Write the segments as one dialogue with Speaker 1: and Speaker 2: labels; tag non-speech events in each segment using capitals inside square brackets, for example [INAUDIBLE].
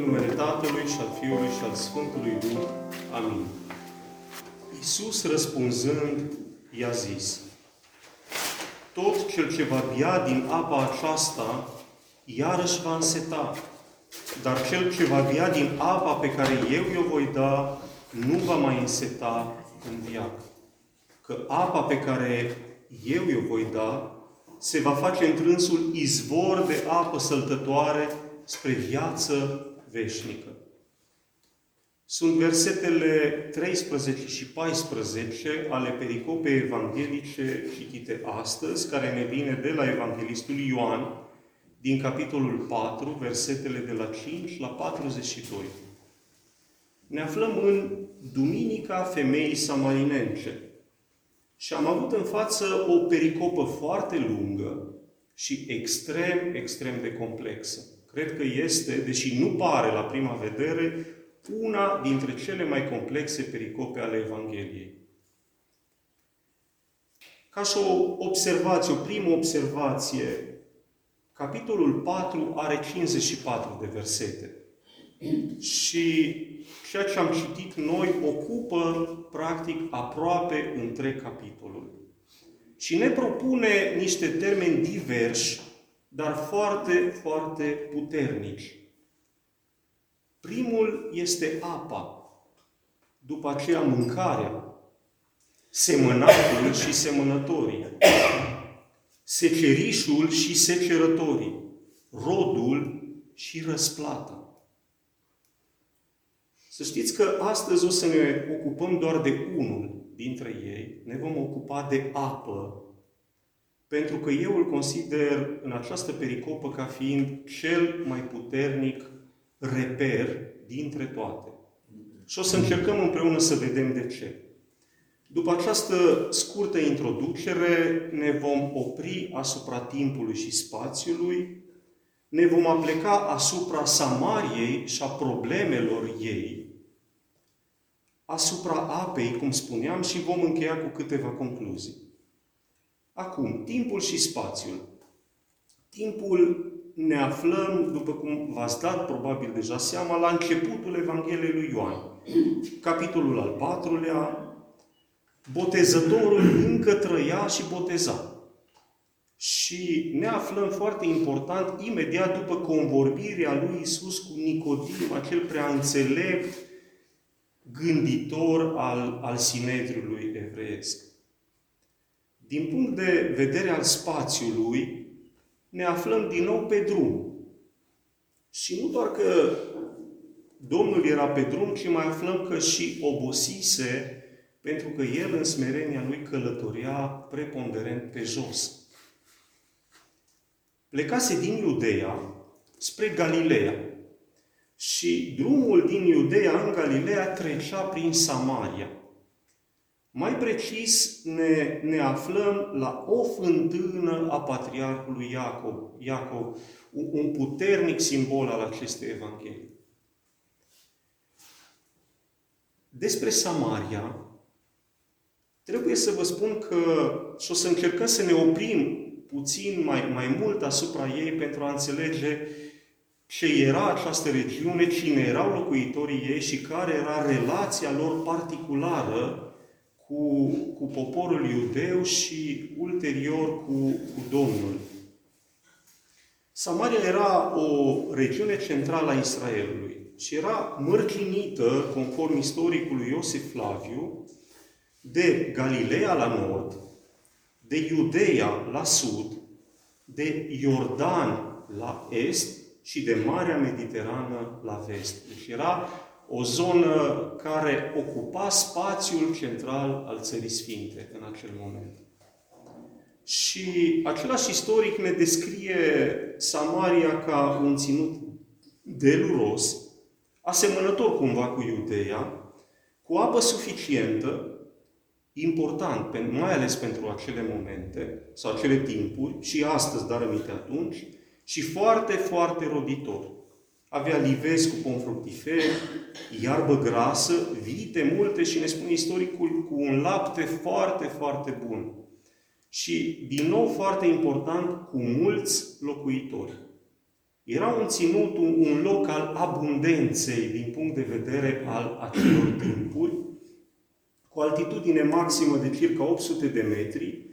Speaker 1: În numele Tatălui și al Fiului și al Sfântului Duh. Amin. Iisus răspunzând i-a zis, Tot cel ce va bea din apa aceasta, iarăși va înseta, dar cel ce va bea din apa pe care eu i-o voi da, nu va mai înseta în viață. Că apa pe care eu i-o voi da, se va face întrânsul izvor de apă săltătoare spre viață veșnică. Sunt versetele 13 și 14 ale pericopei evanghelice citite astăzi, care ne vine de la Evanghelistul Ioan, din capitolul 4, versetele de la 5 la 42. Ne aflăm în Duminica Femeii Samarinence și am avut în față o pericopă foarte lungă și extrem, extrem de complexă. Cred că este, deși nu pare la prima vedere, una dintre cele mai complexe pericope ale Evangheliei. Ca și o observație, o primă observație, capitolul 4 are 54 de versete. Și ceea ce am citit noi ocupă, practic, aproape întreg capitolul. Și ne propune niște termeni diversi dar foarte, foarte puternici. Primul este apa, după aceea mâncarea, semănatul și semănătorii, secerișul și secerătorii, rodul și răsplata. Să știți că astăzi o să ne ocupăm doar de unul dintre ei. Ne vom ocupa de apă pentru că eu îl consider în această pericopă ca fiind cel mai puternic reper dintre toate. Și o să încercăm împreună să vedem de ce. După această scurtă introducere, ne vom opri asupra timpului și spațiului, ne vom apleca asupra Samariei și a problemelor ei, asupra apei, cum spuneam, și vom încheia cu câteva concluzii. Acum, timpul și spațiul. Timpul ne aflăm, după cum v-ați dat probabil deja seama, la începutul Evangheliei lui Ioan. Capitolul al patrulea, botezătorul încă trăia și boteza. Și ne aflăm foarte important imediat după convorbirea lui Isus cu Nicodim, acel prea înțelept gânditor al, al Sinedriului evreiesc. Din punct de vedere al spațiului, ne aflăm din nou pe drum. Și nu doar că Domnul era pe drum, ci mai aflăm că și obosise, pentru că El în smerenia Lui călătoria preponderent pe jos. Plecase din Iudeea spre Galileea. Și drumul din Iudeea în Galileea trecea prin Samaria. Mai precis, ne, ne aflăm la o fântână a patriarhului Iacob, Iacov, un puternic simbol al acestei Evanghelii. Despre Samaria, trebuie să vă spun că și o să încercăm să ne oprim puțin mai, mai mult asupra ei pentru a înțelege ce era această regiune, cine erau locuitorii ei și care era relația lor particulară cu, cu poporul iudeu și ulterior cu, cu Domnul. Samaria era o regiune centrală a Israelului și era mărginită, conform istoricului Iosif Flaviu, de Galileea la nord, de Iudeea la sud, de Iordan la est și de Marea Mediterană la vest. Deci era o zonă care ocupa spațiul central al Țării Sfinte în acel moment. Și același istoric ne descrie Samaria ca un ținut deluros, asemănător cumva cu Iudeea, cu apă suficientă, important, mai ales pentru acele momente sau acele timpuri, și astăzi, dar aminte atunci, și foarte, foarte roditor. Avea livezi cu pom fructiferi, iarbă grasă, vite multe și ne spune istoricul cu un lapte foarte, foarte bun. Și, din nou, foarte important, cu mulți locuitori. Era un ținut, un, un loc al abundenței din punct de vedere al acelor timpuri, cu altitudine maximă de circa 800 de metri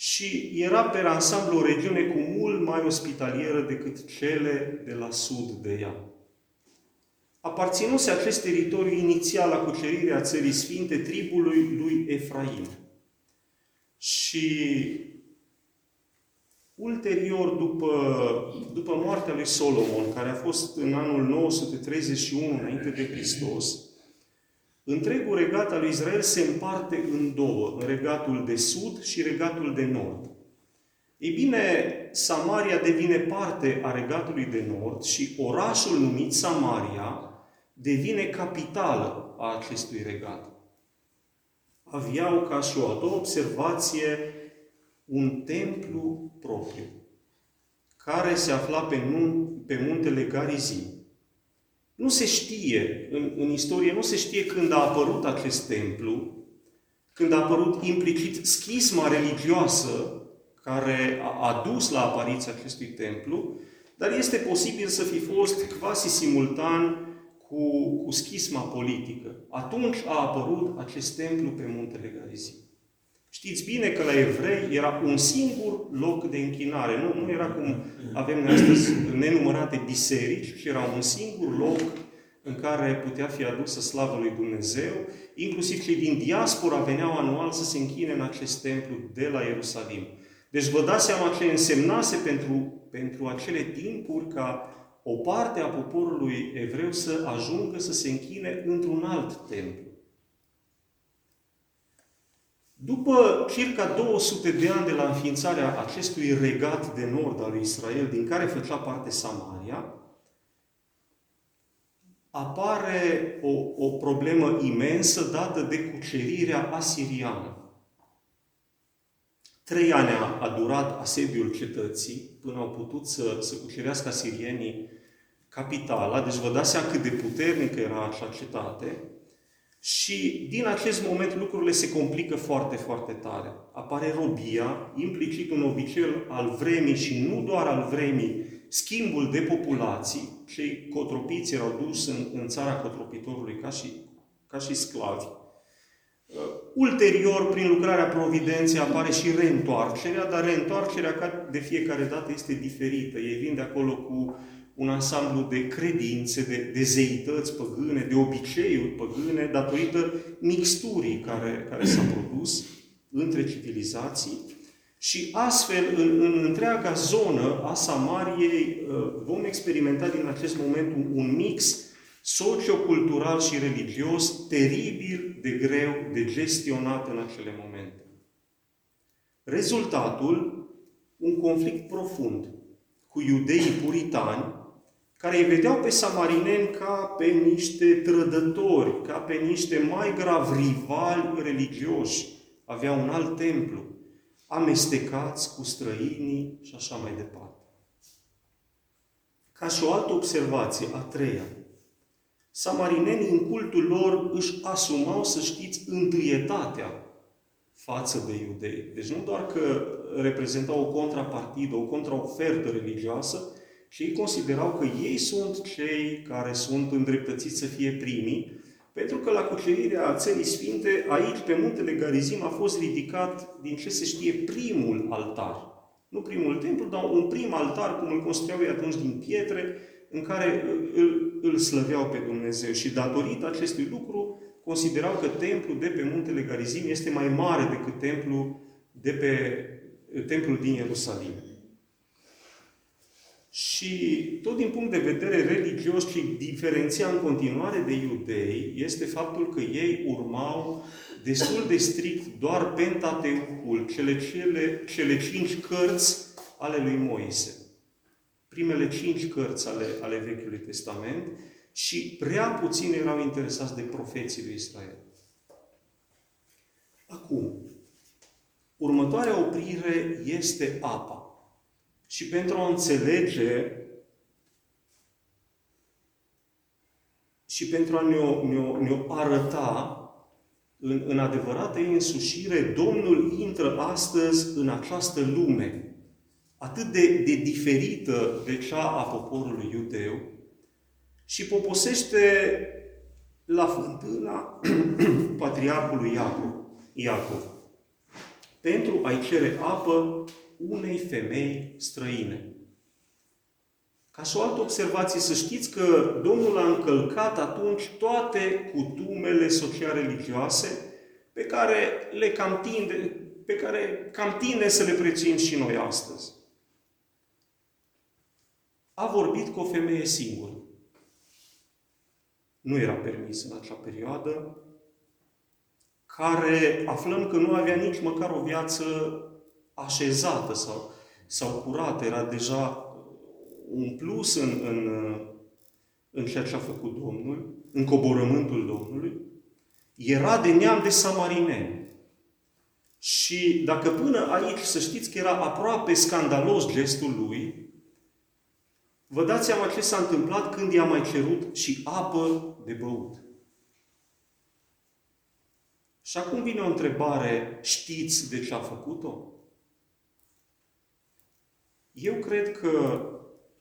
Speaker 1: și era pe ansamblu o regiune cu mult mai ospitalieră decât cele de la sud de ea. Aparținuse acest teritoriu inițial la cucerirea țării sfinte tribului lui Efraim. Și Ulterior, după, după moartea lui Solomon, care a fost în anul 931 înainte de Hristos, întregul regat al lui Israel se împarte în două, în regatul de sud și regatul de nord. Ei bine, Samaria devine parte a regatului de nord și orașul numit Samaria devine capitală a acestui regat. Aveau ca și o a doua observație un templu propriu, care se afla pe, nun, pe muntele Garizim. Nu se știe, în, în istorie, nu se știe când a apărut acest templu, când a apărut implicit schisma religioasă care a adus la apariția acestui templu, dar este posibil să fi fost quasi simultan cu, cu schisma politică. Atunci a apărut acest templu pe muntele Garizim. Știți bine că la evrei era un singur loc de închinare. Nu, nu era cum avem noi astăzi nenumărate biserici, ci era un singur loc în care putea fi adusă slavă lui Dumnezeu. Inclusiv cei din diaspora veneau anual să se închine în acest templu de la Ierusalim. Deci vă dați seama ce însemnase pentru, pentru acele timpuri ca o parte a poporului evreu să ajungă să se închine într-un alt templu. După circa 200 de ani de la înființarea acestui regat de nord al lui Israel, din care făcea parte Samaria, apare o, o problemă imensă dată de cucerirea asiriană. Trei ani a, a durat asediul cetății până au putut să, să cucerească asirienii capitala, deci vă dați seama cât de puternică era acea cetate, și din acest moment lucrurile se complică foarte, foarte tare. Apare robia, implicit un obicei al vremii și nu doar al vremii, schimbul de populații, cei cotropiți erau dus în, în țara cotropitorului ca și, ca și sclavi. Uh, ulterior, prin lucrarea providenței, apare și reîntoarcerea, dar reîntoarcerea de fiecare dată este diferită. Ei vin de acolo cu un ansamblu de credințe, de, de zeități păgâne, de obiceiuri păgâne, datorită mixturii care, care s-a produs între civilizații. Și astfel, în, în întreaga zonă a Samariei, uh, vom experimenta din acest moment un, un mix sociocultural și religios teribil de greu de gestionat în acele momente. Rezultatul, un conflict profund cu iudeii puritani, care îi vedeau pe samarineni ca pe niște trădători, ca pe niște mai grav rivali religioși. Aveau un alt templu, amestecați cu străinii și așa mai departe. Ca și o altă observație, a treia, samarinenii în cultul lor își asumau, să știți, întâietatea față de iudei. Deci nu doar că reprezentau o contrapartidă, o contraofertă religioasă, și ei considerau că ei sunt cei care sunt îndreptățiți să fie primii, pentru că la cucerirea țării sfinte, aici, pe muntele Garizim, a fost ridicat, din ce se știe, primul altar. Nu primul templu, dar un prim altar, cum îl construiau ei atunci din pietre, în care îl, îl slăveau pe Dumnezeu. Și datorită acestui lucru, considerau că templul de pe muntele Garizim este mai mare decât templul de pe templul din Ierusalim. Și tot din punct de vedere religios și diferenția în continuare de iudei este faptul că ei urmau destul de strict doar Pentateucul, cele, cele, cele cinci cărți ale lui Moise. Primele cinci cărți ale, ale Vechiului Testament și prea puțini erau interesați de profeții lui Israel. Acum, următoarea oprire este apa. Și pentru a înțelege și pentru a ne-o, ne-o, ne-o arăta în, în adevărată însușire, Domnul intră astăzi în această lume. atât de, de diferită de cea a poporului iudeu și poposește la fântâna [CLEARS THROAT] patriarhului Iacov, Iacov pentru a-i cere apă unei femei străine. Ca și o altă observație, să știți că Domnul a încălcat atunci toate cutumele social-religioase pe care le cam tinde, pe care cam tinde să le prețim și noi astăzi. A vorbit cu o femeie singură. Nu era permis în acea perioadă, care aflăm că nu avea nici măcar o viață așezată sau, sau curată, era deja un plus în, în, în ceea ce a făcut Domnul, în coborământul Domnului, era de neam de samarineni. Și dacă până aici, să știți că era aproape scandalos gestul lui, vă dați seama ce s-a întâmplat când i-a mai cerut și apă de băut. Și acum vine o întrebare, știți de ce a făcut-o? Eu cred că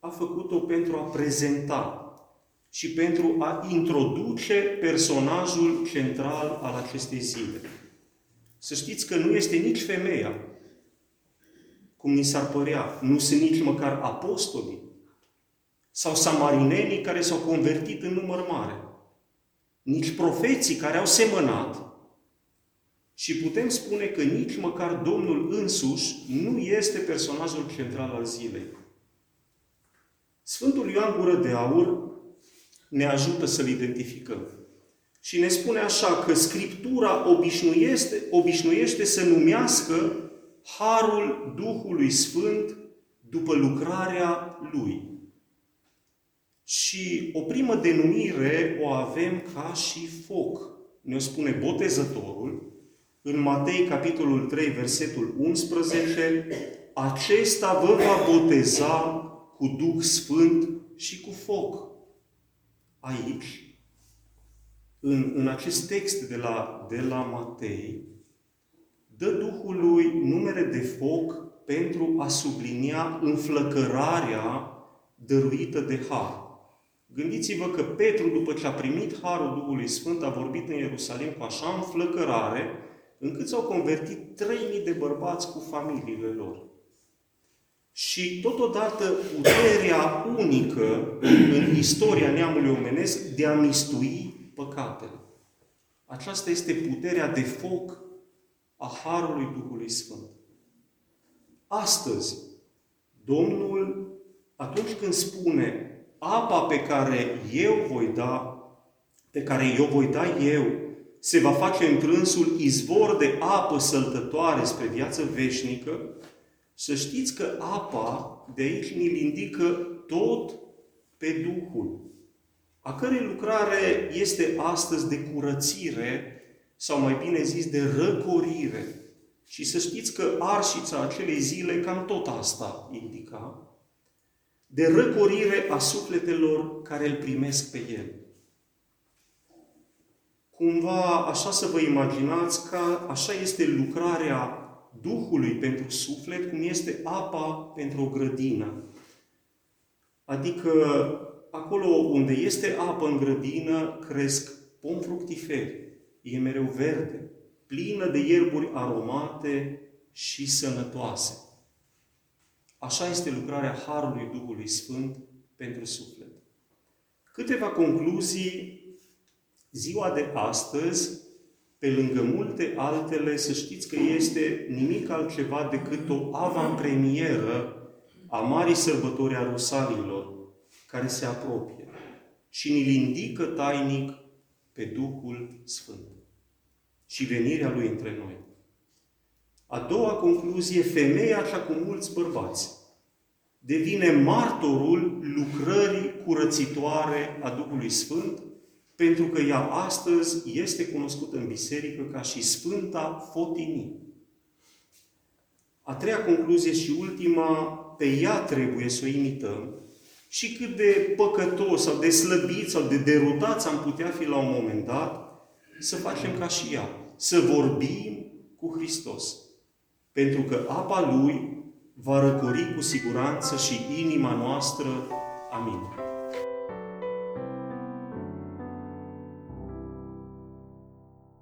Speaker 1: a făcut-o pentru a prezenta și pentru a introduce personajul central al acestei zile. Să știți că nu este nici femeia, cum ni s-ar părea, nu sunt nici măcar apostolii sau samarinenii care s-au convertit în număr mare, nici profeții care au semănat, și putem spune că nici măcar Domnul însuși nu este personajul central al zilei. Sfântul Ioan Gură de Aur ne ajută să-L identificăm. Și ne spune așa că Scriptura obișnuiește, obișnuiește să numească Harul Duhului Sfânt după lucrarea Lui. Și o primă denumire o avem ca și foc. Ne-o spune botezătorul, în Matei, capitolul 3, versetul 11, acesta vă va boteza cu Duh Sfânt și cu foc. Aici, în, în acest text de la, de la Matei, dă Duhului numere de foc pentru a sublinia înflăcărarea dăruită de har. Gândiți-vă că Petru, după ce a primit Harul Duhului Sfânt, a vorbit în Ierusalim cu așa înflăcărare, încât s-au convertit 3.000 de bărbați cu familiile lor. Și totodată puterea unică în istoria neamului omenesc de a mistui păcatele. Aceasta este puterea de foc a Harului Duhului Sfânt. Astăzi, Domnul, atunci când spune apa pe care eu voi da, pe care eu voi da eu se va face întrânsul izvor de apă săltătoare spre viață veșnică, să știți că apa de aici ne indică tot pe Duhul, a cărei lucrare este astăzi de curățire, sau mai bine zis de răcorire. Și să știți că arșița acelei zile cam tot asta indica, de răcorire a sufletelor care îl primesc pe El cumva așa să vă imaginați că așa este lucrarea Duhului pentru suflet, cum este apa pentru o grădină. Adică acolo unde este apă în grădină, cresc pom fructiferi, e mereu verde, plină de ierburi aromate și sănătoase. Așa este lucrarea Harului Duhului Sfânt pentru suflet. Câteva concluzii Ziua de astăzi, pe lângă multe altele, să știți că este nimic altceva decât o avantpremieră a Marii Sărbători a Rusalilor, care se apropie și ni-l indică tainic pe Duhul Sfânt și venirea Lui între noi. A doua concluzie, femeia cea cu mulți bărbați devine martorul lucrării curățitoare a Duhului Sfânt pentru că ea astăzi este cunoscută în biserică ca și Sfânta Fotinii. A treia concluzie și ultima, pe ea trebuie să o imităm și cât de păcătos sau de slăbit sau de derutați am putea fi la un moment dat, să facem ca și ea, să vorbim cu Hristos. Pentru că apa Lui va răcori cu siguranță și inima noastră. Amin.